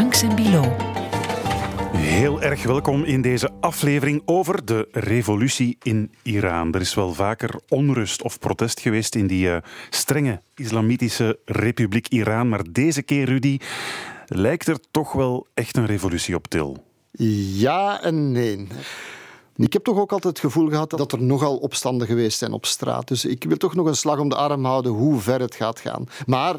Frank Sembilo. Heel erg welkom in deze aflevering over de revolutie in Iran. Er is wel vaker onrust of protest geweest in die uh, strenge islamitische republiek Iran, maar deze keer, Rudy, lijkt er toch wel echt een revolutie op til. Ja en nee. Ik heb toch ook altijd het gevoel gehad dat er nogal opstanden geweest zijn op straat. Dus ik wil toch nog een slag om de arm houden hoe ver het gaat gaan. Maar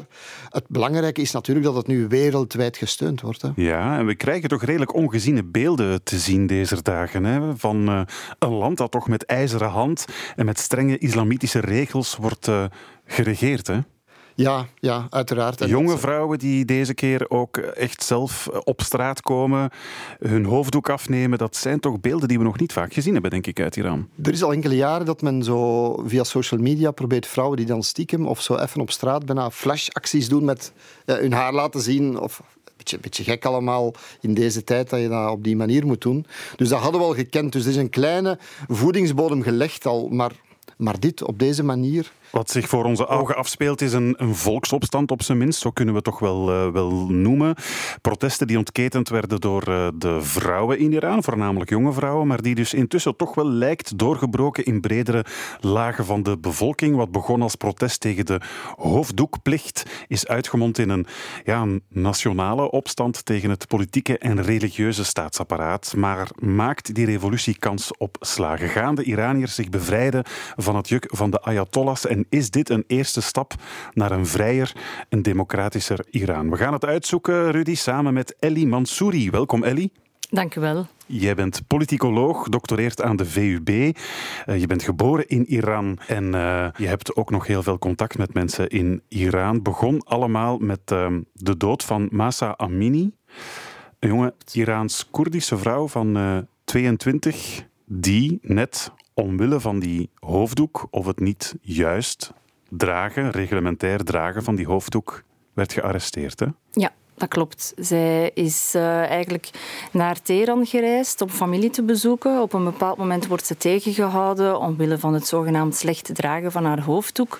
het belangrijke is natuurlijk dat het nu wereldwijd gesteund wordt. Hè. Ja, en we krijgen toch redelijk ongeziene beelden te zien deze dagen. Hè? Van uh, een land dat toch met ijzeren hand en met strenge islamitische regels wordt uh, geregeerd. Hè? Ja, ja uiteraard. En Jonge vrouwen die deze keer ook echt zelf op straat komen, hun hoofddoek afnemen, dat zijn toch beelden die we nog niet vaak gezien hebben, denk ik, uit Iran. Er is al enkele jaren dat men zo via social media probeert vrouwen die dan stiekem of zo even op straat bijna flashacties doen met hun haar laten zien of beetje, beetje gek allemaal in deze tijd dat je dat op die manier moet doen. Dus dat hadden we al gekend. Dus er is een kleine voedingsbodem gelegd al, maar, maar dit op deze manier wat zich voor onze ogen afspeelt is een, een volksopstand op zijn minst, zo kunnen we toch wel, uh, wel noemen. Protesten die ontketend werden door uh, de vrouwen in Iran, voornamelijk jonge vrouwen, maar die dus intussen toch wel lijkt doorgebroken in bredere lagen van de bevolking. Wat begon als protest tegen de hoofddoekplicht is uitgemond in een, ja, nationale opstand tegen het politieke en religieuze staatsapparaat. Maar maakt die revolutie kans op slagen? Gaan de Iraniërs zich bevrijden van het juk van de ayatollahs en is dit een eerste stap naar een vrijer en democratischer Iran? We gaan het uitzoeken, Rudy, samen met Ellie Mansouri. Welkom, Ellie. Dank u wel. Jij bent politicoloog, doctoreert aan de VUB. Uh, eh, je bent geboren in Iran en uh, je hebt ook nog heel veel contact met mensen in Iran. Begon allemaal met uh, de dood van Masa Amini, een jonge Iraans-Koerdische vrouw van 22 die net omwille van die hoofddoek of het niet juist dragen, reglementair dragen van die hoofddoek, werd gearresteerd. Hè? Ja, dat klopt. Zij is uh, eigenlijk naar Teheran gereisd om familie te bezoeken. Op een bepaald moment wordt ze tegengehouden omwille van het zogenaamd slecht dragen van haar hoofddoek.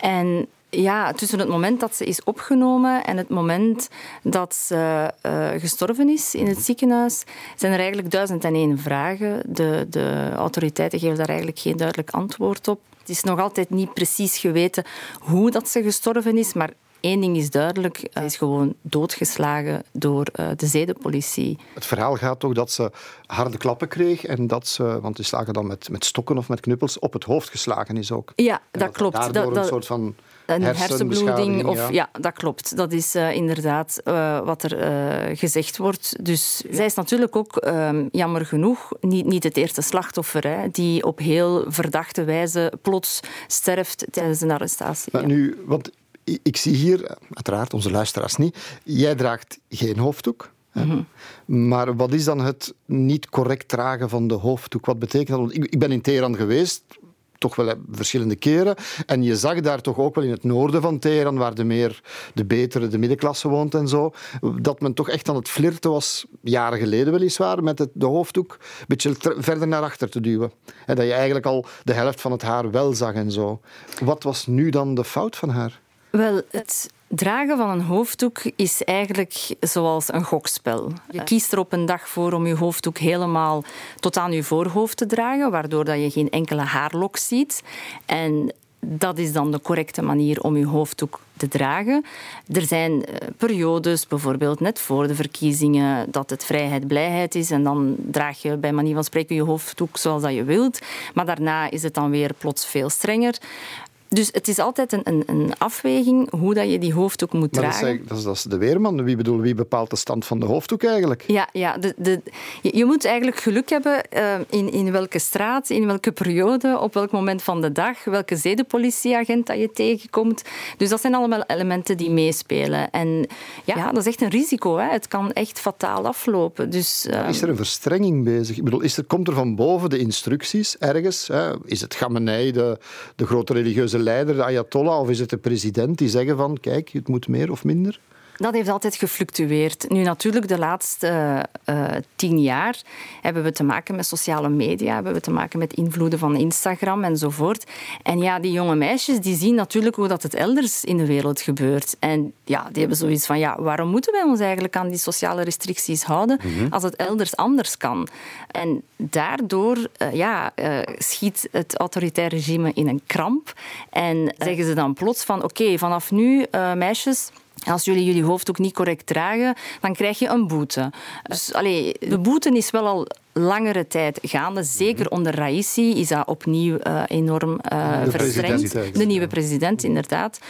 En ja, tussen het moment dat ze is opgenomen en het moment dat ze uh, gestorven is in het ziekenhuis, zijn er eigenlijk duizend en één vragen. De, de autoriteiten geven daar eigenlijk geen duidelijk antwoord op. Het is nog altijd niet precies geweten hoe dat ze gestorven is, maar Eén ding is duidelijk, hij is gewoon doodgeslagen door uh, de zedenpolitie. Het verhaal gaat toch dat ze harde klappen kreeg en dat ze, want die slagen dan met, met stokken of met knuppels, op het hoofd geslagen is ook. Ja, dat, dat klopt. Daardoor dat, een soort van een hersenbloeding. Of, ja. dat klopt. Dat is uh, inderdaad uh, wat er uh, gezegd wordt. Dus ja. zij is natuurlijk ook, ehm, jammer genoeg, niet, niet het eerste slachtoffer hè, die op heel verdachte wijze plots sterft tijdens een arrestatie. Maar nu, want ik zie hier, uiteraard onze luisteraars niet, jij draagt geen hoofddoek. Mm -hmm. Maar wat is dan het niet correct dragen van de hoofddoek? Wat betekent dat? Want ik, ik ben in Teheran geweest, toch wel verschillende keren. En je zag daar toch ook wel in het noorden van Teheran, waar de meer de betere, de middenklasse woont en zo, dat men toch echt aan het flirten was, jaren geleden weliswaar, met het, de hoofddoek een beetje verder naar achter te duwen. En dat je eigenlijk al de helft van het haar wel zag en zo. Wat was nu dan de fout van haar? Wel, het dragen van een hoofddoek is eigenlijk zoals een gokspel. Je kiest er op een dag voor om je hoofddoek helemaal tot aan je voorhoofd te dragen, waardoor dat je geen enkele haarlok ziet. En dat is dan de correcte manier om je hoofddoek te dragen. Er zijn eh, periodes, bijvoorbeeld net voor de verkiezingen, dat het vrijheid, blijheid is. En dan draag je bij manier van spreken je hoofddoek zoals dat je wilt. Maar daarna is het dan weer plots veel strenger. Dus het is altijd een, een, een, afweging hoe dat je die hoofddoek moet maar dragen. Dat is, dat is, de weerman. Wie, bedoel, wie bepaalt de stand van de hoofddoek eigenlijk? Ja, ja de, de, je, moet eigenlijk geluk hebben uh, in, in welke straat, in welke periode, op welk moment van de dag, welke zedenpolitieagent dat je tegenkomt. Dus dat zijn allemaal elementen die meespelen. En ja, ja dat is echt een risico. Hè. Het kan echt fataal aflopen. Dus, uh... Is er een verstrenging bezig? Ik bedoel, is er, komt er van boven de instructies ergens? Hè? Is het Gamenei, de, de grote religieuze leider, de Ayatollah, of is het de president die zeggen van kijk, het moet meer of minder? Dat heeft altijd gefluctueerd. Nu natuurlijk, de laatste uh, tien jaar hebben we te maken met sociale media, hebben we te maken met invloeden van Instagram enzovoort. En ja, die jonge meisjes die zien natuurlijk hoe dat het elders in de wereld gebeurt. En ja, die hebben zoiets van, ja, waarom moeten wij ons eigenlijk aan die sociale restricties houden mhm. als het elders anders kan? En daardoor uh, ja, uh, schiet het autoritair regime in een kramp en zeggen ze dan plots van, oké, vanaf nu, meisjes als jullie jullie hoofddoek niet correct dragen, dan krijg je een boete. Dus allee, de boete is wel al langere tijd gaande. Zeker mhm. onder Raisi is dat opnieuw uh, enorm uh, de verstrengd. De nieuwe president, inderdaad.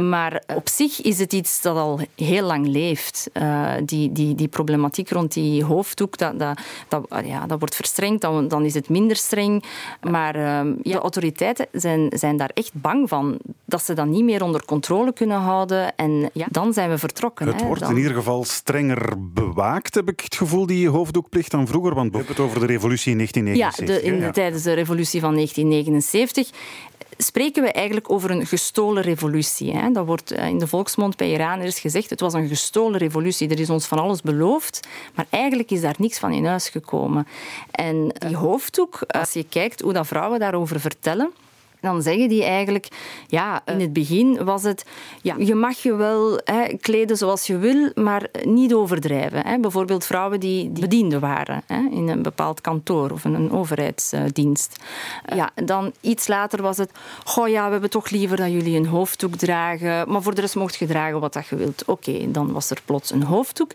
Maar op zich is het iets dat al heel lang leeft. Uh, die, die, die problematiek rond die hoofddoek, dat, dat, dat, ja, dat wordt verstrengd, dan, dan is het minder streng. Maar ja, de autoriteiten zijn, zijn daar echt bang van. Dat ze dat niet meer onder controle kunnen houden. En ja, dan zijn we vertrokken. Het wordt in ieder geval strenger bewaakt, heb ik het gevoel, die hoofddoekplicht dan vroeger. Want het over de revolutie in 1979. Ja, de, tijdens de revolutie van 1979 spreken we eigenlijk over een gestolen revolutie. Hè. Dat wordt eh, in de volksmond bij Iraners gezegd, het was een gestolen revolutie. Er is ons van alles beloofd, maar eigenlijk is daar niks van in huis gekomen. En die hoofddoek, als je kijkt hoe dat vrouwen daarover vertellen, dan zeggen die eigenlijk, ja, in het begin was het, ja, je mag je wel hè, kleden zoals je wil, maar niet overdrijven. Hè. Bijvoorbeeld vrouwen die, die bedienden waren hè, in een bepaald kantoor of in een overheidsdienst. Ja, dan iets later was het, goh ja, we hebben toch liever dat jullie een hoofddoek dragen, maar voor de rest mocht je dragen wat je wilt. Oké, dan was er plots een hoofddoek.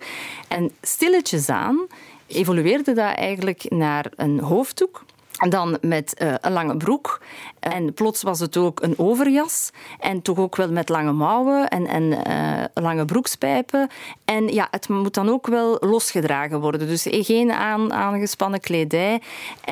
En stilletjes aan evolueerde dat eigenlijk naar een hoofddoek dan met uh, een lange broek. En plots was het ook een overjas. En toch ook wel met lange mouwen en, en uh, lange broekspijpen. En ja, het moet dan ook wel losgedragen worden. Dus geen aan, aangespannen kledij.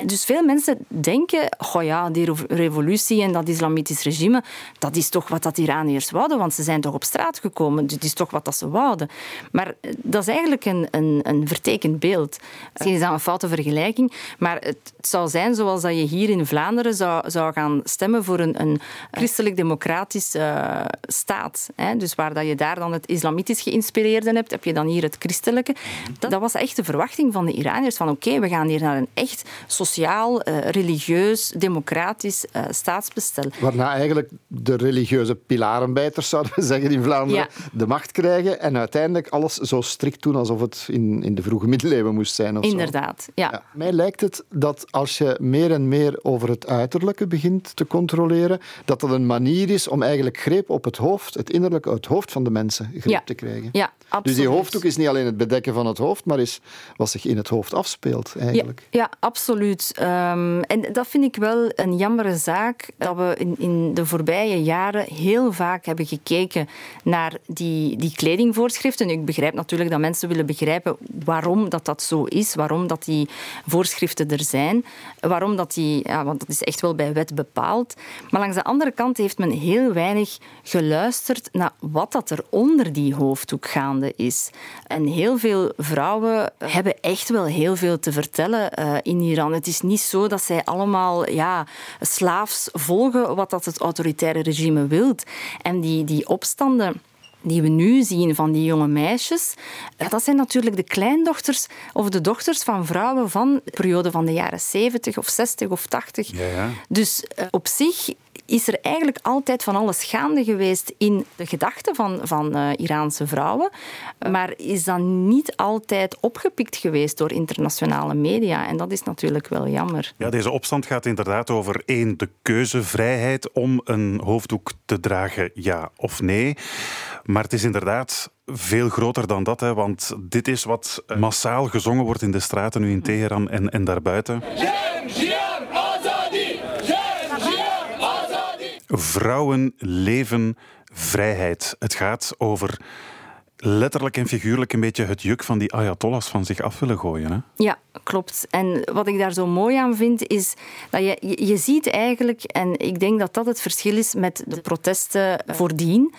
Dus veel mensen denken, goh ja, die revolutie en dat islamitisch regime, dat is toch wat dat Iraniërs wouden, want ze zijn toch op straat gekomen. Het is toch wat dat ze wouden. Maar eh, dat is eigenlijk een, een, een vertekend beeld. Misschien is dat een foute vergelijking, maar het, het zou zijn zoals dat je hier in Vlaanderen zou, zou gaan stemmen voor een, een christelijk-democratische uh, staat. Hè? Dus waar dat je daar dan het islamitisch geïnspireerde hebt, heb je dan hier het christelijke. Dat, dat was echt de verwachting van de Iraniërs, van oké, we gaan hier naar een echt sociaal, uh, religieus, democratisch uh, staatsbestel. Waarna eigenlijk de religieuze pilarenbijters, zouden we zeggen in Vlaanderen, de macht krijgen en uiteindelijk alles zo strikt doen alsof het in, in de vroege middeleeuwen moest zijn. Of Inderdaad, ja. ja. Mij lijkt het dat als je meer en meer over het uiterlijke begint te controleren, dat dat een manier is om eigenlijk greep op het hoofd, het innerlijke, het hoofd van de mensen greep te krijgen. Ja, absoluut. Dus die hoofddoek is niet alleen het bedekken van het hoofd, maar is wat zich in het hoofd afspeelt eigenlijk. Ja, ja absoluut. Um, en dat vind ik wel een jammere zaak, dat we in, in de voorbije jaren heel vaak hebben gekeken naar die, die kledingvoorschriften. Ik begrijp natuurlijk dat mensen willen begrijpen waarom dat, dat zo is, waarom dat die voorschriften er zijn, waarom dat die, ja, want dat is echt wel bij wet bepaald. Maar langs de andere kant heeft men heel weinig geluisterd naar wat dat er onder die hoofddoek gaande is. En heel veel vrouwen hebben echt wel heel veel te vertellen uh, in Iran. Het is niet zo dat zij allemaal ja, slaafs volgen wat dat het autoritaire regime wilt. En die, die opstanden die we nu zien van die jonge meisjes, dat zijn natuurlijk de kleindochters of de dochters van vrouwen van de periode van de jaren 70 of 60 of 80. Ja, ja. Dus eh, op zich is er eigenlijk altijd van alles gaande geweest in de gedachten van, van uh, Iraanse vrouwen. Maar is dat niet altijd opgepikt geweest door internationale media. En dat is natuurlijk wel jammer. Ja, deze opstand gaat inderdaad over één, de keuzevrijheid om een hoofddoek te dragen, ja of nee. Maar het is inderdaad veel groter dan dat, hè, want dit is wat massaal gezongen wordt in de straten nu in Teheran en, en daarbuiten. Vrouwen, leven, vrijheid. Het gaat over letterlijk en figuurlijk een beetje het juk van die ayatollahs van zich af willen gooien. Hè? Ja, klopt. En wat ik daar zo mooi aan vind, is dat je, je ziet eigenlijk, en ik denk dat dat het verschil is met de protesten voordien,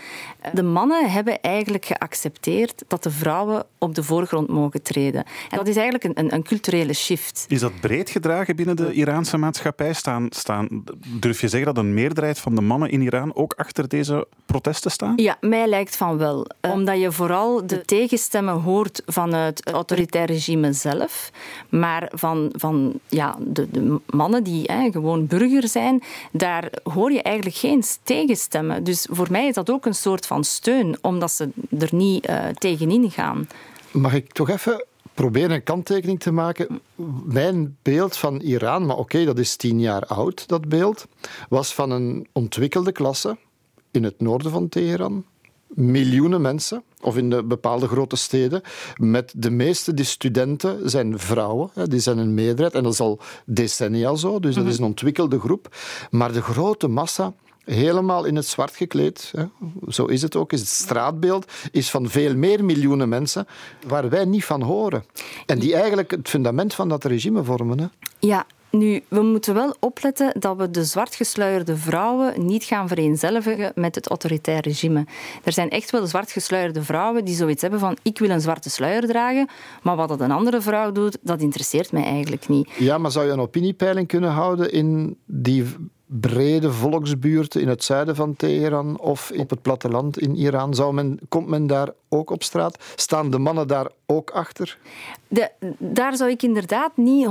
de mannen hebben eigenlijk geaccepteerd dat de vrouwen op de voorgrond mogen treden. En dat is eigenlijk een, een, een culturele shift. Is dat breed gedragen binnen de Iraanse maatschappij? Staan, staan, durf je zeggen dat een meerderheid van de mannen in Iran ook achter deze protesten staan? Ja, mij lijkt van wel. Omdat je vooral vooral de tegenstemmen hoort vanuit het autoritair regime zelf, maar van, van ja, de, de mannen die hè, gewoon burger zijn, daar hoor je eigenlijk geen tegenstemmen. Dus voor mij is dat ook een soort van steun, omdat ze er niet uh, tegenin gaan. Mag ik toch even proberen een kanttekening te maken. Mijn beeld van Iran, maar oké, dat is tien jaar oud, dat beeld, was van een ontwikkelde klasse in het noorden van Teheran. Miljoenen mensen, of in de bepaalde grote steden. Met de meeste die studenten zijn vrouwen, die zijn een meerderheid. En dat is al decennia zo, dus dat is een ontwikkelde groep. Maar de grote massa helemaal in het zwart gekleed. Hè. Zo is het ook. Is het straatbeeld is van veel meer miljoenen mensen waar wij niet van horen. En die eigenlijk het fundament van dat regime vormen. Hè. Ja, nu, we moeten wel opletten dat we de zwartgesluierde vrouwen niet gaan vereenzelvigen met het autoritair regime. Er zijn echt wel zwartgesluierde vrouwen die zoiets hebben van ik wil een zwarte sluier dragen, maar wat dat een andere vrouw doet, dat interesseert mij eigenlijk niet. Ja, maar zou je een opiniepeiling kunnen houden in die brede volksbuurten in het zuiden van Teheran of op het platteland in Iran? Zou men, komt men daar ook op straat? Staan de mannen daar ook achter? De, daar zou ik inderdaad niet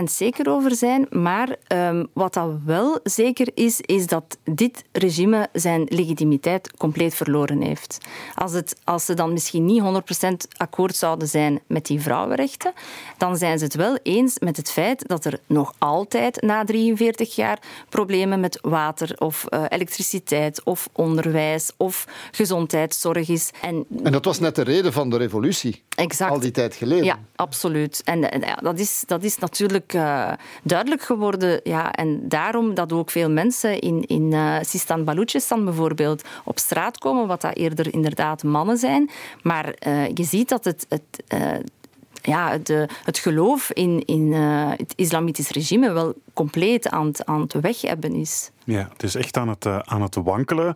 100% zeker over zijn. Maar um, wat dat wel zeker is, is dat dit regime zijn legitimiteit compleet verloren heeft. Als, het, als ze dan misschien niet 100% akkoord zouden zijn met die vrouwenrechten, dan zijn ze het wel eens met het feit dat er nog altijd na 43 jaar problemen met water of uh, elektriciteit of onderwijs of gezondheidszorg is. En, en dat was net de reden van de revolutie. Exact. Al die tijd geleden. Ja, absoluut. En, en ja, dat, is, dat is natuurlijk uh, duidelijk geworden. Ja, en daarom dat ook veel mensen in, in uh, Sistan Balochistan bijvoorbeeld op straat komen, wat dat eerder inderdaad mannen zijn. Maar uh, je ziet dat het, het ja, de, het geloof in, in uh, het islamitisch regime wel compleet aan het, aan het weg hebben is. Ja, het is echt aan het, uh, aan het wankelen.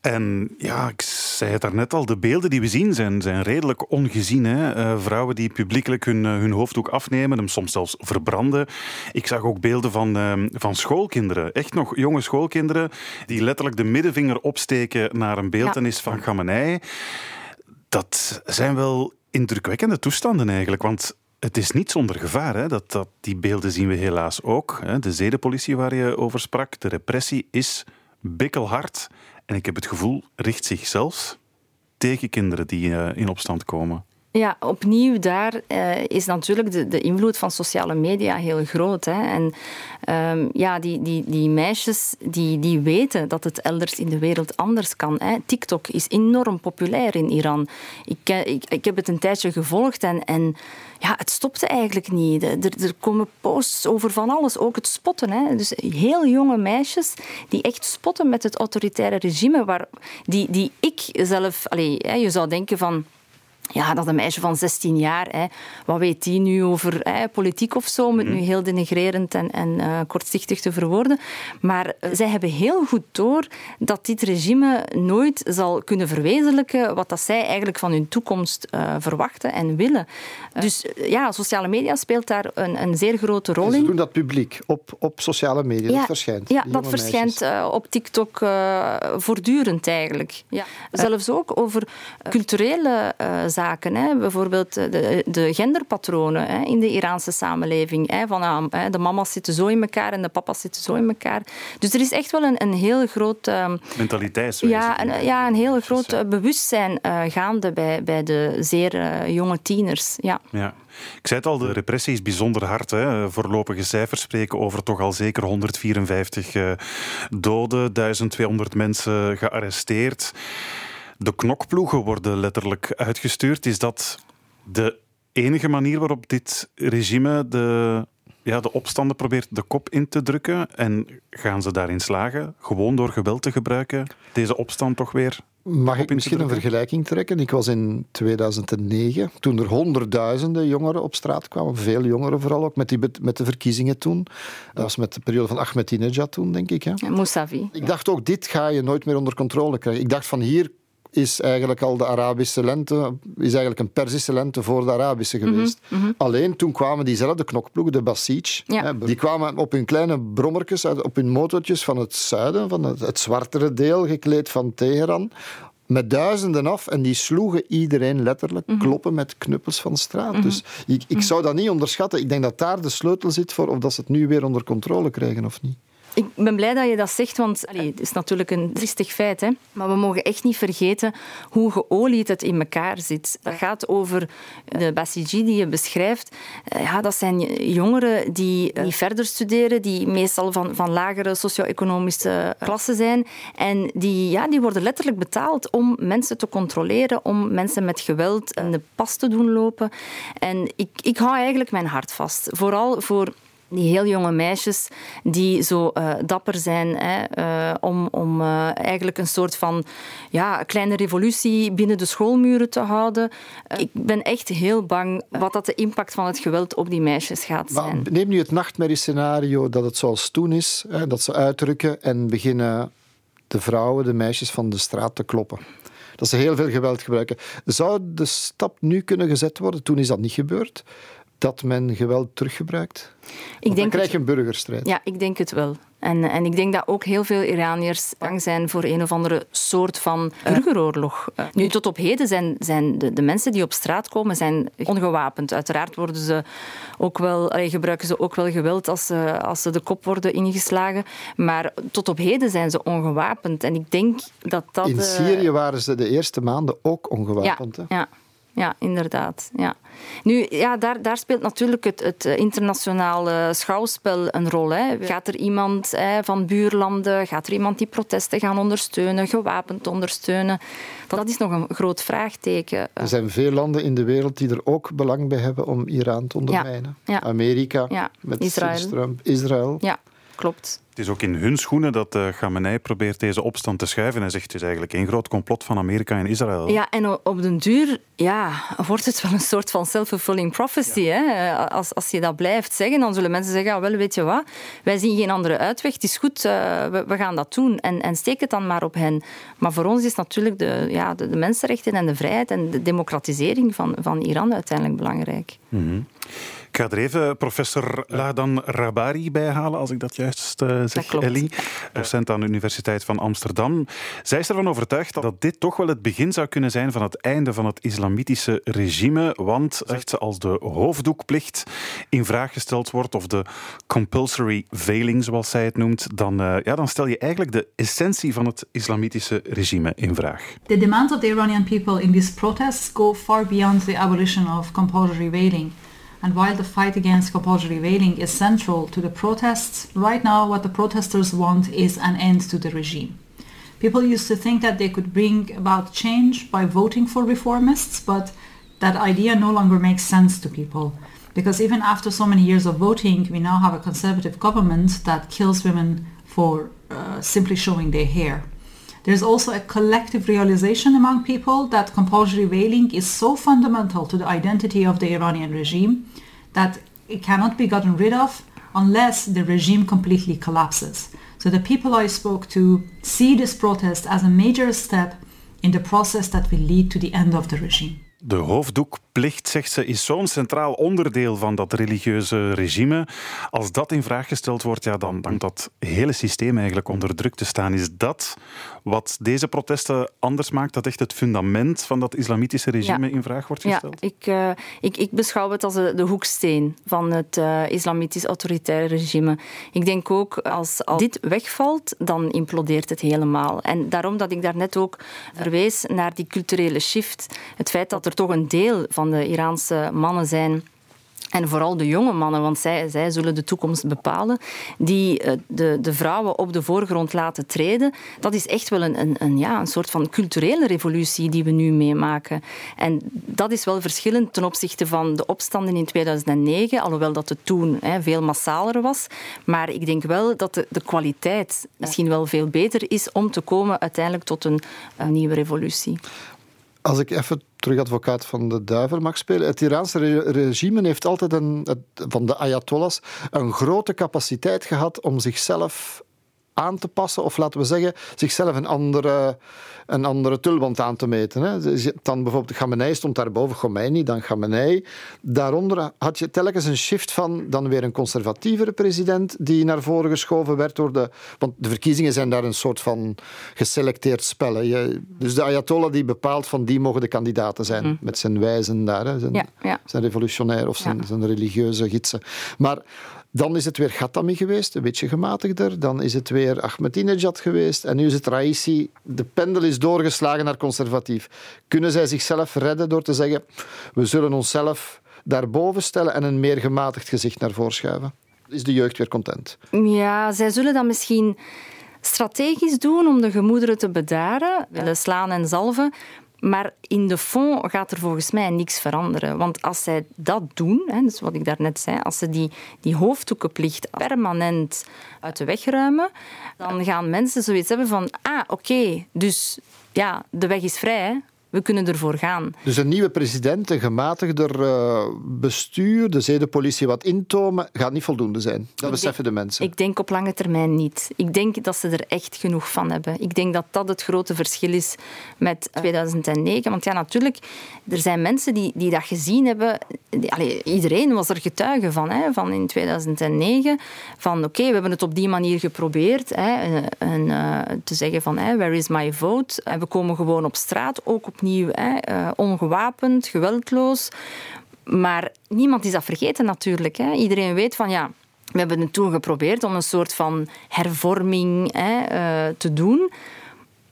En ja, ik zei het daarnet al, de beelden die we zien zijn, zijn redelijk ongezien. Hè? Uh, vrouwen die publiekelijk hun, hun hoofddoek afnemen, hem soms zelfs verbranden. Ik zag ook beelden van, van schoolkinderen, echt nog jonge schoolkinderen, die letterlijk de middenvinger opsteken naar een beeldenis ja. van Gamenei. Dat zijn wel indrukwekkende toestanden eigenlijk. Want het is niet zonder gevaar. Hè? Dat, dat, die beelden zien we helaas ook. Hè? De zedenpolitie waar je over sprak, de repressie is bikkelhard. En ik heb het gevoel, richt zich zelfs tegen kinderen die uh, in opstand komen. Ja, opnieuw daar uh, is natuurlijk de, de invloed van sociale media heel groot. Hè. En um, ja, die, die, die meisjes die, die weten dat het elders in de wereld anders kan. Hè. TikTok is enorm populair in Iran. Ik, ik, ik heb het een tijdje gevolgd en, en ja, het stopte eigenlijk niet. Er, er komen posts over van alles, ook het spotten. Hè. Dus heel jonge meisjes die echt spotten met het autoritaire regime, waar, die, die ik zelf... Allez, hè, je zou denken van ja, dat een meisje van 16 jaar, hè, wat weet die nu over hè, politiek of zo, met nu mhm. heel denigrerend en, en uh, kortzichtig te verwoorden. Maar uh, zij hebben heel goed door dat dit regime nooit zal kunnen verwezenlijken wat dat zij eigenlijk van hun toekomst uh, verwachten en willen. Dus ja, sociale media speelt daar een, een zeer grote rol in. Ze doen dat publiek op, op sociale media, ja, dat verschijnt. Ja, dat verschijnt op TikTok voortdurend eigenlijk. Ja. Zelfs ook over culturele zaken. Hè. Bijvoorbeeld de, de genderpatronen hè, in de Iraanse samenleving. Hè, van, uh, de mama's zitten zo in elkaar en de papa's zitten zo in elkaar. Dus er is echt wel een, een heel groot... Mentaliteitswijze. Ja, een, ja, een heel groot uh, bewustzijn uh, gaande bij, bij de zeer uh, jonge tieners. Ja. ja. Ik zei het al, de repressie is bijzonder hard. Hè. Voorlopige cijfers spreken over toch al zeker 154 doden, 1200 mensen gearresteerd. De knokploegen worden letterlijk uitgestuurd. Is dat de enige manier waarop dit regime de, ja, de opstanden probeert de kop in te drukken? En gaan ze daarin slagen? Gewoon door geweld te gebruiken, deze opstand toch weer Mag ik misschien een vergelijking trekken? Ik was in 2009, toen er honderdduizenden jongeren op straat kwamen, veel jongeren vooral ook, met, die, met de verkiezingen toen. Dat was met de periode van Ahmadinejad toen, denk ik. Hè? Mousavi. Ik dacht ook, dit ga je nooit meer onder controle krijgen. Ik dacht van hier is eigenlijk al de Arabische lente, is eigenlijk een Perzische lente voor de Arabische mhm, geweest. Mhm. Alleen toen kwamen diezelfde knokploegen, de Basij, die kwamen op hun kleine brommertjes, op hun motortjes van het zuiden, van het, het zwartere deel, gekleed van Teheran, met duizenden af en die sloegen iedereen letterlijk Mhm. kloppen met knuppels van straat. Dus ik, ik zou dat niet onderschatten. Ik denk dat daar de sleutel zit voor of dat ze het nu weer onder controle krijgen of niet. Ik ben blij dat je dat zegt, want het is natuurlijk een triestig feit. Hè? Maar we mogen echt niet vergeten hoe geolied het in elkaar zit. Dat gaat over de Basiji die je beschrijft. Eh, Ja, dat zijn jongeren die eh, niet verder studeren, die meestal van, van lagere socio-economische klassen zijn. En die, ja, die worden letterlijk betaald om mensen te controleren, om mensen met geweld in de pas te doen lopen. En ik, ik hou eigenlijk mijn hart vast. Vooral voor die heel jonge meisjes die zo eh, dapper zijn hè, eh, om, om eh, eigenlijk een soort van ja, kleine revolutie binnen de schoolmuren te houden. Ik ben echt heel bang wat dat de impact van het geweld op die meisjes gaat Maar zijn. neem nu het nachtmerriescenario dat het zoals toen is, hè, dat ze uitrukken en beginnen de vrouwen, de meisjes van de straat te kloppen. Dat ze heel veel geweld gebruiken. Zou de stap nu kunnen gezet worden, toen is dat niet gebeurd, dat men geweld teruggebruikt? Ik dan krijg je een burgerstrijd. Ja, ik denk het wel. En, en ik denk dat ook heel veel Iraniërs bang zijn voor een of andere soort van burgeroorlog. Eh, Nu, tot op heden zijn, zijn de, de mensen die op straat komen zijn ongewapend. Uiteraard worden ze ook wel, gebruiken ze ook wel geweld als ze, als ze de kop worden ingeslagen. Maar tot op heden zijn ze ongewapend. En ik denk dat dat... In eh, Syrië waren ze de eerste maanden ook ongewapend. hè? ja, ja. Inderdaad. Ja. Nu, ja, daar, daar speelt natuurlijk het, het internationale schouwspel een rol. Hè. Gaat er iemand hè, van buurlanden, gaat er iemand die protesten gaan ondersteunen, gewapend ondersteunen? Dat is nog een groot vraagteken. Er zijn veel landen in de wereld die er ook belang bij hebben om Iran te ondermijnen. ja. Amerika, Ja, met Israël. Trump, Israël. Ja, klopt. Het is ook in hun schoenen dat uh, probeert deze opstand te schuiven. Hij zegt het is eigenlijk een groot complot van Amerika en Israël. Ja, en op den duur ja, wordt het wel een soort van self-fulfilling prophecy. Hè? Als, als je dat blijft zeggen, dan zullen mensen zeggen, ah, wel, weet je wat, wij zien geen andere uitweg, het is goed, eh, we, we gaan dat doen. En, en steek het dan maar op hen. Maar voor ons is natuurlijk de, ja, de, de mensenrechten en de vrijheid en de democratisering van, van Iran uiteindelijk belangrijk. Mm-hmm. Ik ga er even professor Ladan Rabari bij halen, als ik dat juist uh, zeg, klopt. Ellie. Docent aan de Universiteit van Amsterdam. Zij is ervan overtuigd dat dit toch wel het begin zou kunnen zijn van het einde van het islamitische regime. Want, zegt ze, als de hoofddoekplicht in vraag gesteld wordt, of de compulsory veiling, zoals zij het noemt, dan, uh, ja, dan stel je eigenlijk de essentie van het islamitische regime in vraag. The demands of the Iranian people in these protests go far beyond the abolition of compulsory veiling. And while the fight against compulsory veiling is central to the protests, right now what the protesters want is an end to the regime. People used to think that they could bring about change by voting for reformists, but that idea no longer makes sense to people. Because even after so many years of voting, we now have a conservative government that kills women for uh, simply showing their hair. There's also a collective realization among people that compulsory veiling is so fundamental to the identity of the Iranian regime that it cannot be gotten rid of unless the regime completely collapses. So the people I spoke to see this protest as a major step in the process that will lead to the end of the regime. De hoofddoekplicht, zegt ze, is zo'n centraal onderdeel van dat religieuze regime. Als dat in vraag gesteld wordt, ja, dan dankt dat hele systeem eigenlijk onder druk te staan. Is dat wat deze protesten anders maakt? Dat echt het fundament van dat islamitische regime Ja. in vraag wordt Ja, gesteld? ik, uh, ik, ik beschouw het als de, de hoeksteen van het uh, islamitisch autoritaire regime. Ik denk ook, als, als dit wegvalt, dan implodeert het helemaal. En daarom dat ik daarnet ook verwees naar die culturele shift. Het feit dat er toch een deel van de Iraanse mannen zijn en vooral de jonge mannen, want zij, zij zullen de toekomst bepalen, die uh, de, de vrouwen op de voorgrond laten treden. Dat is echt wel een, een, een, ja, een soort van culturele revolutie die we nu meemaken. En dat is wel verschillend ten opzichte van de opstanden in 2009, alhoewel dat het toen hè, veel massaler was. Maar ik denk wel dat de, de kwaliteit misschien wel veel beter is om te komen uiteindelijk tot een, een nieuwe revolutie. Als ik even terug advocaat van de duivel mag spelen. Het Iraanse re regime heeft altijd een, het, van de ayatollahs een grote capaciteit gehad om zichzelf aan te passen, of laten we zeggen, zichzelf een andere, een andere tulband aan te meten. Hè. Dan bijvoorbeeld Khamenei stond daarboven, Khomeini, dan Khamenei. Daaronder had je telkens een shift van dan weer een conservatievere president die naar voren geschoven werd door de... Want de verkiezingen zijn daar een soort van geselecteerd spel. Dus de Ayatollah die bepaalt van die mogen de kandidaten zijn, mhm. met zijn wijzen daar, hè. Zijn, ja, zijn revolutionair of zijn, zijn religieuze gidsen. Maar dan is het weer Khatami geweest, een beetje gematigder. Dan is het weer Ahmadinejad geweest. En nu is het Raisi. De pendel is doorgeslagen naar conservatief. Kunnen zij zichzelf redden door te zeggen: we zullen onszelf daarboven stellen en een meer gematigd gezicht naar voren schuiven? Is de jeugd weer content? Ja, zij zullen dat misschien strategisch doen om de gemoederen te bedaren, willen slaan en zalven. Maar in de fond gaat er volgens mij niks veranderen. Want als zij dat doen, hè, dus wat ik daarnet zei, als ze die, die hoofddoekenplicht permanent uit de weg ruimen, dan gaan mensen zoiets hebben van, ah, oké, dus ja, de weg is vrij we kunnen ervoor gaan. Dus een nieuwe president, een gematigder uh, bestuur, de zedenpolitie wat intomen, gaat niet voldoende zijn. Dat beseffen de mensen. Ik denk op lange termijn niet. Ik denk dat ze er echt genoeg van hebben. Ik denk dat dat het grote verschil is met 2009. Want ja, natuurlijk, er zijn mensen die, die dat gezien hebben. Die, iedereen was er getuige van, hè, van in 2009. Van oké, we hebben het op die manier geprobeerd. Hè, en, uh, te zeggen van, hè, where is my vote? En we komen gewoon op straat, ook op opnieuw hè, uh, ongewapend, geweldloos. Maar niemand is dat vergeten natuurlijk. Hè. Iedereen weet van ja, we hebben het toen geprobeerd om een soort van hervorming hè, uh, te doen.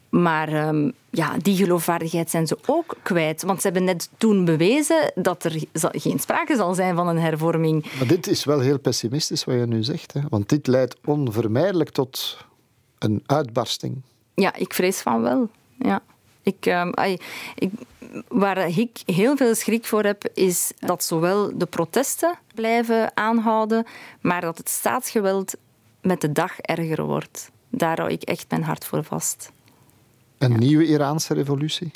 Maar um, ja, die geloofwaardigheid zijn ze ook kwijt. Want ze hebben net toen bewezen dat er geen sprake zal zijn van een hervorming. Maar dit is wel heel pessimistisch wat je nu zegt. Hè? Want dit leidt onvermijdelijk tot een uitbarsting. Ja, ik vrees van wel. Ja. Ik, um, ik, waar ik heel veel schrik voor heb, is dat zowel de protesten blijven aanhouden, maar dat het staatsgeweld met de dag erger wordt. Daar hou ik echt mijn hart voor vast. Een nieuwe Iraanse revolutie?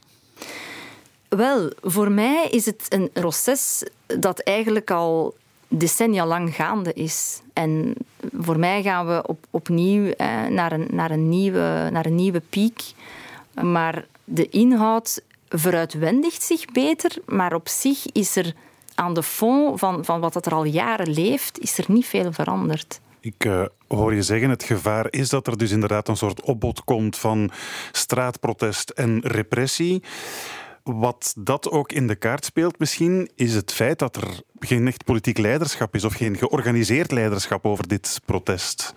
Wel, voor mij is het een proces dat eigenlijk al decennia lang gaande is. En voor mij gaan we op, opnieuw eh, naar, een, naar, een nieuwe, naar een nieuwe piek. Maar de inhoud veruitwendigt zich beter, maar op zich is er aan de fond van, van wat er al jaren leeft, is er niet veel veranderd. Ik uh, hoor je zeggen, het gevaar is dat er dus inderdaad een soort opbod komt van straatprotest en repressie. Wat dat ook in de kaart speelt misschien, is het feit dat er geen echt politiek leiderschap is of geen georganiseerd leiderschap over dit protest.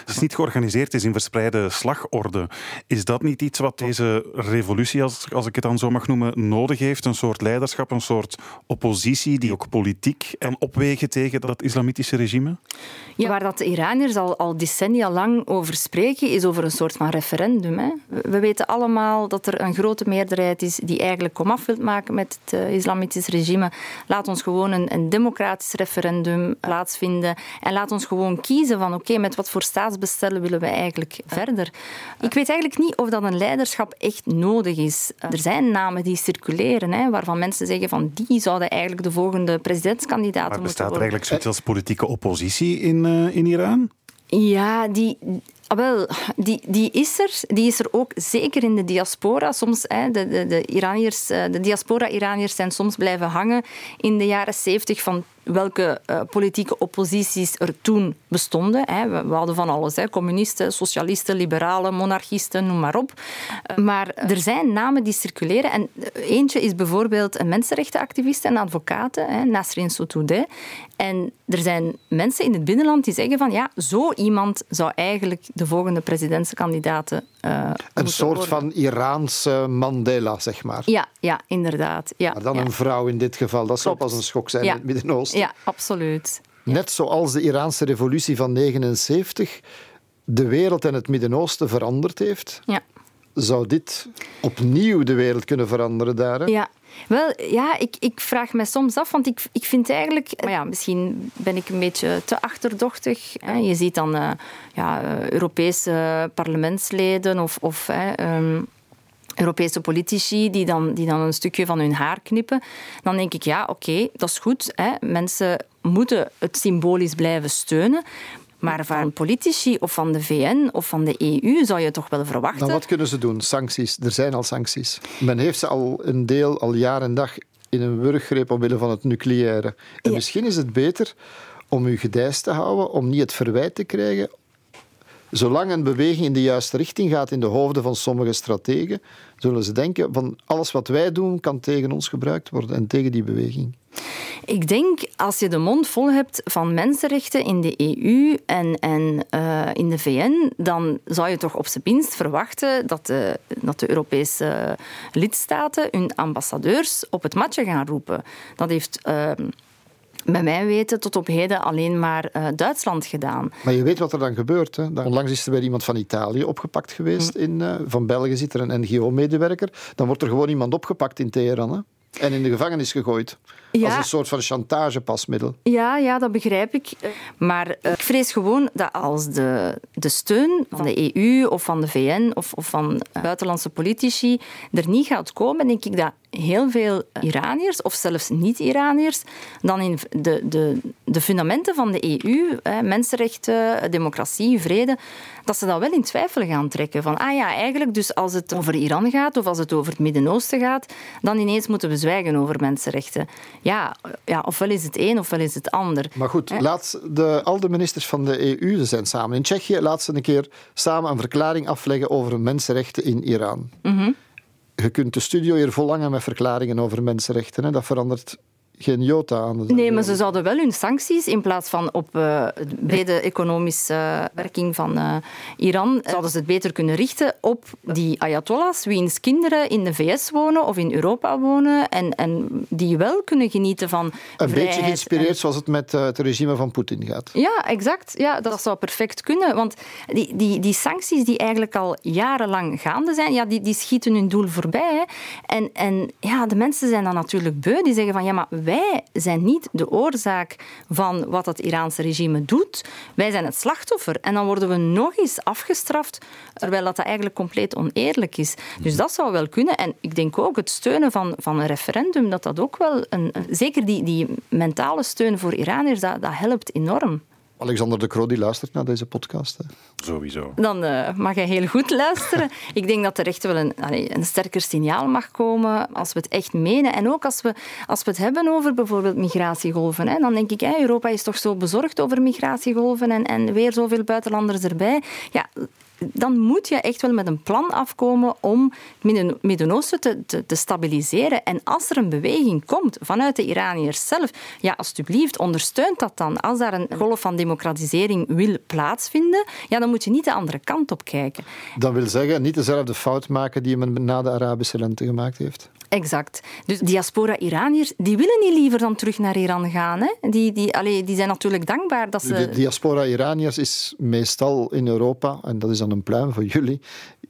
Het is niet georganiseerd, is in verspreide slagorde. Is dat niet iets wat deze revolutie, als, als ik het dan zo mag noemen, nodig heeft? Een soort leiderschap, een soort oppositie die ook politiek en opwegen tegen dat islamitische regime? Ja, waar dat de Iraniërs al, al decennia lang over spreken, is over een soort van referendum. Hè. We weten allemaal dat er een grote meerderheid is die eigenlijk komaf wil maken met het uh, islamitische regime. Laat ons gewoon een democratisch referendum plaatsvinden en laat ons gewoon kiezen van oké, met wat voor staatsbestellen willen we eigenlijk verder. Ik weet eigenlijk niet of dat een leiderschap echt nodig is. Er zijn namen die circuleren, hè, waarvan mensen zeggen van die zouden eigenlijk de volgende presidentskandidaat moeten worden. Bestaat er eigenlijk zoiets als politieke oppositie in, uh, in Iran? Ja, die, Ah, wel, die, die is er. Die is er ook zeker in de diaspora. Soms, hè, de, de, de, Iraniërs, eh, de diaspora-Iraniërs zijn soms blijven hangen in de jaren zeventig van welke uh, politieke opposities er toen bestonden. Hè. We, we, hadden van alles, hè. communisten, socialisten, liberalen, monarchisten, noem maar op. Uh, maar er zijn namen die circuleren. En eentje is bijvoorbeeld een mensenrechtenactiviste en advocaat, hè, Nasrin Sotoudeh. En er zijn mensen in het binnenland die zeggen van ja, zo iemand zou eigenlijk de volgende presidentskandidaten uh, Een soort van Iraanse Mandela, zeg maar. Ja, ja inderdaad. Ja, maar dan ja. een vrouw in dit geval. Dat zou pas een schok zijn ja. in het Midden-Oosten. Ja, absoluut. Net zoals de Iraanse revolutie van 79 de wereld en het Midden-Oosten veranderd heeft. Ja. Zou dit opnieuw de wereld kunnen veranderen daar? Hè? Ja, wel, ja, ik, ik vraag me soms af, want ik, ik vind eigenlijk... Maar ja, misschien ben ik een beetje te achterdochtig. Hè. Je ziet dan uh, ja, Europese parlementsleden of... of um, Europese politici die dan, die dan een stukje van hun haar knippen. Dan denk ik, ja, oké, okay, dat is goed. Hè. Mensen moeten het symbolisch blijven steunen. Maar van politici of van de VN of van de EU zou je toch wel verwachten. Dan wat kunnen ze doen? Sancties. Er zijn al sancties. Men heeft ze al een deel, al jaar en dag, in een wurggreep omwille van het nucleaire. En misschien is het beter om u gedijst te houden, om niet het verwijt te krijgen. Zolang een beweging in de juiste richting gaat in de hoofden van sommige strategen, zullen ze denken van alles wat wij doen kan tegen ons gebruikt worden en tegen die beweging. Ik denk, als je de mond vol hebt van mensenrechten in de EU en, en uh, in de VN, dan zou je toch op zijn minst verwachten dat de, dat de Europese lidstaten hun ambassadeurs op het matje gaan roepen. Dat heeft... Uh, bij mijn weten tot op heden alleen maar uh, Duitsland gedaan. Maar je weet wat er dan gebeurt. Hè? Onlangs is er bij iemand van Italië opgepakt geweest. Hm. In, uh, van België zit er een NGO-medewerker. Dan wordt er gewoon iemand opgepakt in Teheran. Hè? En in de gevangenis gegooid. Ja. Als een soort van chantagepasmiddel. Ja, ja, dat begrijp ik. Maar uh, ik vrees gewoon dat als de, de steun van de EU of van de VN of, of van buitenlandse politici er niet gaat komen, denk ik dat heel veel Iraniërs, of zelfs niet-Iraniërs, dan in de, de, de fundamenten van de EU, hè, mensenrechten, democratie, vrede, dat ze dat wel in twijfel gaan trekken. Van, ah ja, eigenlijk, dus als het over Iran gaat of als het over het Midden-Oosten gaat, dan ineens moeten we zwijgen over mensenrechten. Ja, ja, ofwel is het een, ofwel is het ander. Maar goed, laat de, al de ministers van de EU, ze zijn samen in Tsjechië, laat ze een keer samen een verklaring afleggen over mensenrechten in Iran. Mm je kunt de studio hier volhangen met verklaringen over mensenrechten. Hè. Dat verandert geen jota aan. Nee, maar ze zouden wel hun sancties, in plaats van op uh, de brede economische werking van uh, Iran, zouden ze het beter kunnen richten op die ayatollahs, wiens kinderen in de VS wonen of in Europa wonen en, en die wel kunnen genieten van Een beetje geïnspireerd zoals het met uh, het regime van Poetin gaat. Ja, exact. Ja, dat zou perfect kunnen. Want die, die, die sancties die eigenlijk al jarenlang gaande zijn, ja, die, die schieten hun doel voorbij. Hè. En, en ja, de mensen zijn dan natuurlijk beu. Die zeggen van, ja, maar wij zijn niet de oorzaak van wat het Iraanse regime doet. Wij zijn het slachtoffer. En dan worden we nog eens afgestraft, terwijl dat eigenlijk compleet oneerlijk is. Dus dat zou wel kunnen. En ik denk ook het steunen van, van een referendum, dat dat ook wel... Een, zeker die, die mentale steun voor Iraniërs, dat, dat helpt enorm. Alexander de Croo die luistert naar deze podcast. Hè. Sowieso. Dan uh, mag hij heel goed luisteren. ik denk dat er echt wel een, allee, een sterker signaal mag komen als we het echt menen. En ook als we, als we het hebben over bijvoorbeeld migratiegolven. Hè, dan denk ik, hè, Europa is toch zo bezorgd over migratiegolven en, en weer zoveel buitenlanders erbij. Ja, dan moet je echt wel met een plan afkomen om het Midden-Oosten te, te, te, stabiliseren. En als er een beweging komt vanuit de Iraniërs zelf, ja, alsjeblieft, ondersteunt dat dan. Als daar een golf van democratisering wil plaatsvinden, ja, dan moet je niet de andere kant op kijken. Dat wil zeggen, niet dezelfde fout maken die men na de Arabische lente gemaakt heeft? Exact. Dus diaspora-Iraniërs, die willen niet liever dan terug naar Iran gaan. Hè? Die, die, allee, die zijn natuurlijk dankbaar dat ze... De diaspora-Iraniërs is meestal in Europa, en dat is dan een pluim voor jullie,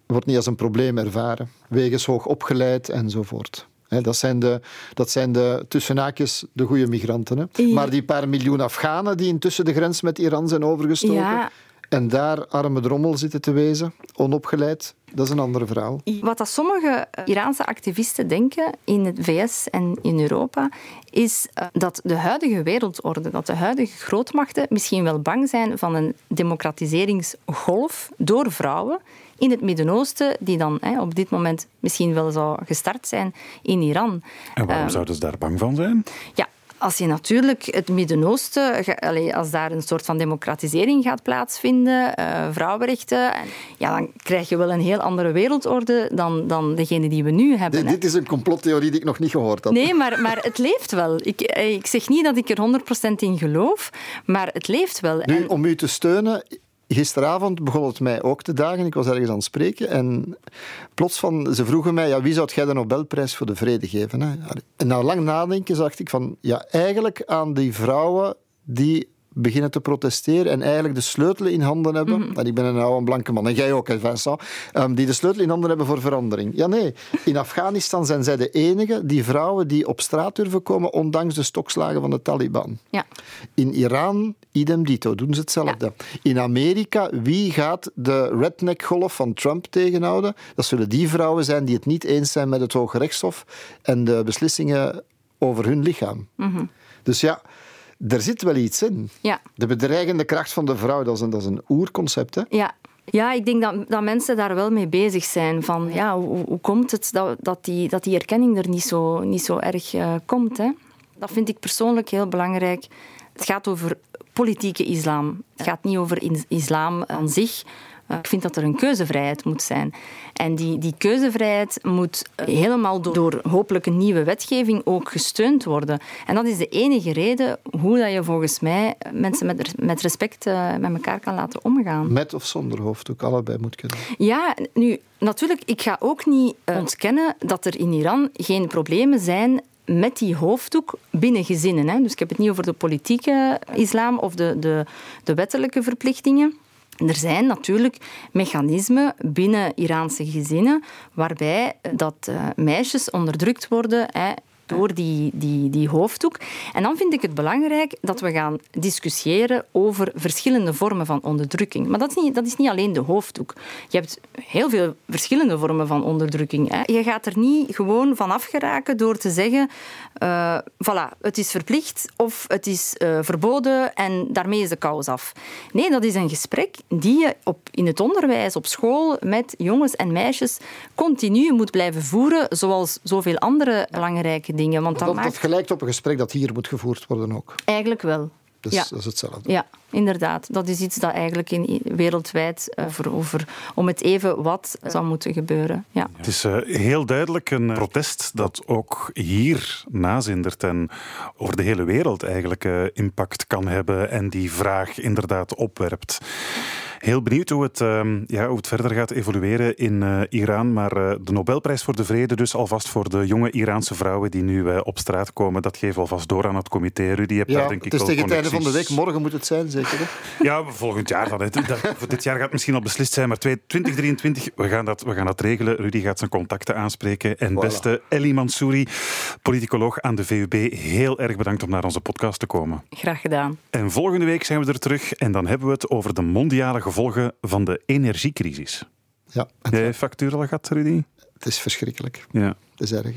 wordt niet als een probleem ervaren. Wegens hoog opgeleid enzovoort. dat zijn de, dat zijn de tussenhaakjes de goede migranten. Hè? Maar die paar miljoen Afghanen die intussen de grens met Iran zijn overgestoken... Ja. En daar arme drommel zitten te wezen, onopgeleid, dat is een andere verhaal. Wat dat sommige Iraanse activisten denken in het VS en in Europa, is eh, dat de huidige wereldorde, dat de huidige grootmachten misschien wel bang zijn van een democratiseringsgolf door vrouwen in het Midden-Oosten, die dan hè, op dit moment misschien wel zou gestart zijn in Iran. En waarom um, zouden ze daar bang van zijn? Ja, als je natuurlijk het Midden-Oosten, als daar een soort van democratisering gaat plaatsvinden, uh, vrouwenrechten, ja, dan krijg je wel een heel andere wereldorde dan, dan degene die we nu hebben. Dit, dit is een complottheorie die ik nog niet gehoord had. Nee, maar, maar het leeft wel. Ik, eh, ik zeg niet dat ik er 100% in geloof, maar het leeft wel. Nu, om u te steunen, gisteravond begon het mij ook te dagen. Ik was ergens aan het spreken en plots van, ze vroegen mij, ja, wie zou jij de Nobelprijs voor de vrede geven? Hè? En na lang nadenken zag ik van, ja, eigenlijk aan die vrouwen die beginnen te protesteren en eigenlijk de sleutel in handen hebben. Mm Ik ben een oude blanke man, en jij ook, Vincent. Um, die de sleutel in handen hebben voor verandering. Ja, nee. In Afghanistan zijn zij de enige, die vrouwen, die op straat durven komen, ondanks de stokslagen van de Taliban. Ja. In Iran, idem dito, doen ze hetzelfde. In Amerika, wie gaat de redneck-golf van Trump tegenhouden? Dat zullen die vrouwen zijn die het niet eens zijn met het Hoge Rechtshof en de beslissingen over hun lichaam. Mhm. Dus ja, Er zit wel iets in. Ja. De bedreigende kracht van de vrouw, dat is een, dat is een oerconcept. Hè? Ja. Ja, ik denk dat, dat mensen daar wel mee bezig zijn. Van, ja, hoe, hoe komt het dat, dat, die, dat die erkenning er niet zo, niet zo erg uh, komt? Hè? Dat vind ik persoonlijk heel belangrijk. Het gaat over politieke islam. Het gaat niet over islam aan zich. Eh, ik vind dat er een keuzevrijheid moet zijn. En die, die keuzevrijheid moet helemaal door, door, hopelijk een nieuwe wetgeving ook gesteund worden. En dat is de enige reden hoe dat je volgens mij mensen met, met respect met elkaar kan laten omgaan. Met of zonder hoofddoek, allebei moet kunnen. Ja, nu, natuurlijk, ik ga ook niet ontkennen dat er in Iran geen problemen zijn met die hoofddoek binnen gezinnen. Hè. Dus ik heb het niet over de politieke islam of de, de, de wettelijke verplichtingen. Er zijn natuurlijk mechanismen binnen Iraanse gezinnen waarbij dat uh, meisjes onderdrukt worden. Door die, die, die hoofddoek. En dan vind ik het belangrijk dat we gaan discussiëren over verschillende vormen van onderdrukking. Maar dat is niet, dat is niet alleen de hoofddoek. Je hebt heel veel verschillende vormen van onderdrukking. Hè. Je gaat er niet gewoon van afgeraken door te zeggen uh, voilà, het is verplicht of het is uh, verboden en daarmee is de kous af. Nee, dat is een gesprek die je op, in het onderwijs, op school, met jongens en meisjes continu moet blijven voeren, zoals zoveel andere belangrijke dingen. Want dat, dat, maakt... dat gelijkt op een gesprek dat hier moet gevoerd worden ook. Eigenlijk wel. Dus ja. dat is hetzelfde. Ja, inderdaad. Dat is iets dat eigenlijk in, wereldwijd uh, over, over, om het even wat zou moeten gebeuren. Ja. Het is uh, heel duidelijk een protest dat ook hier nazindert en over de hele wereld eigenlijk uh, impact kan hebben en die vraag inderdaad opwerpt. Heel benieuwd hoe het, uh, ja, hoe het verder gaat evolueren in uh, Iran. Maar uh, de Nobelprijs voor de Vrede dus alvast voor de jonge Iraanse vrouwen die nu uh, op straat komen. Dat geeft alvast door aan het comité. Rudy, je hebt ja, daar denk ik het is tegen het einde van de week. Morgen moet het zijn, zeker? Hè? Ja, volgend jaar dan. voor dit jaar gaat het misschien al beslist zijn. Maar 2023, we gaan dat, we gaan dat regelen. Rudy gaat zijn contacten aanspreken. En voilà. beste Ellie Mansouri, politicoloog aan de VUB, heel erg bedankt om naar onze podcast te komen. Graag gedaan. En volgende week zijn we er terug. En dan hebben we het over de mondiale gevolgen van de energiecrisis. Ja. Jij factuur al gehad, Rudy? Het is verschrikkelijk. Ja. Het is erg.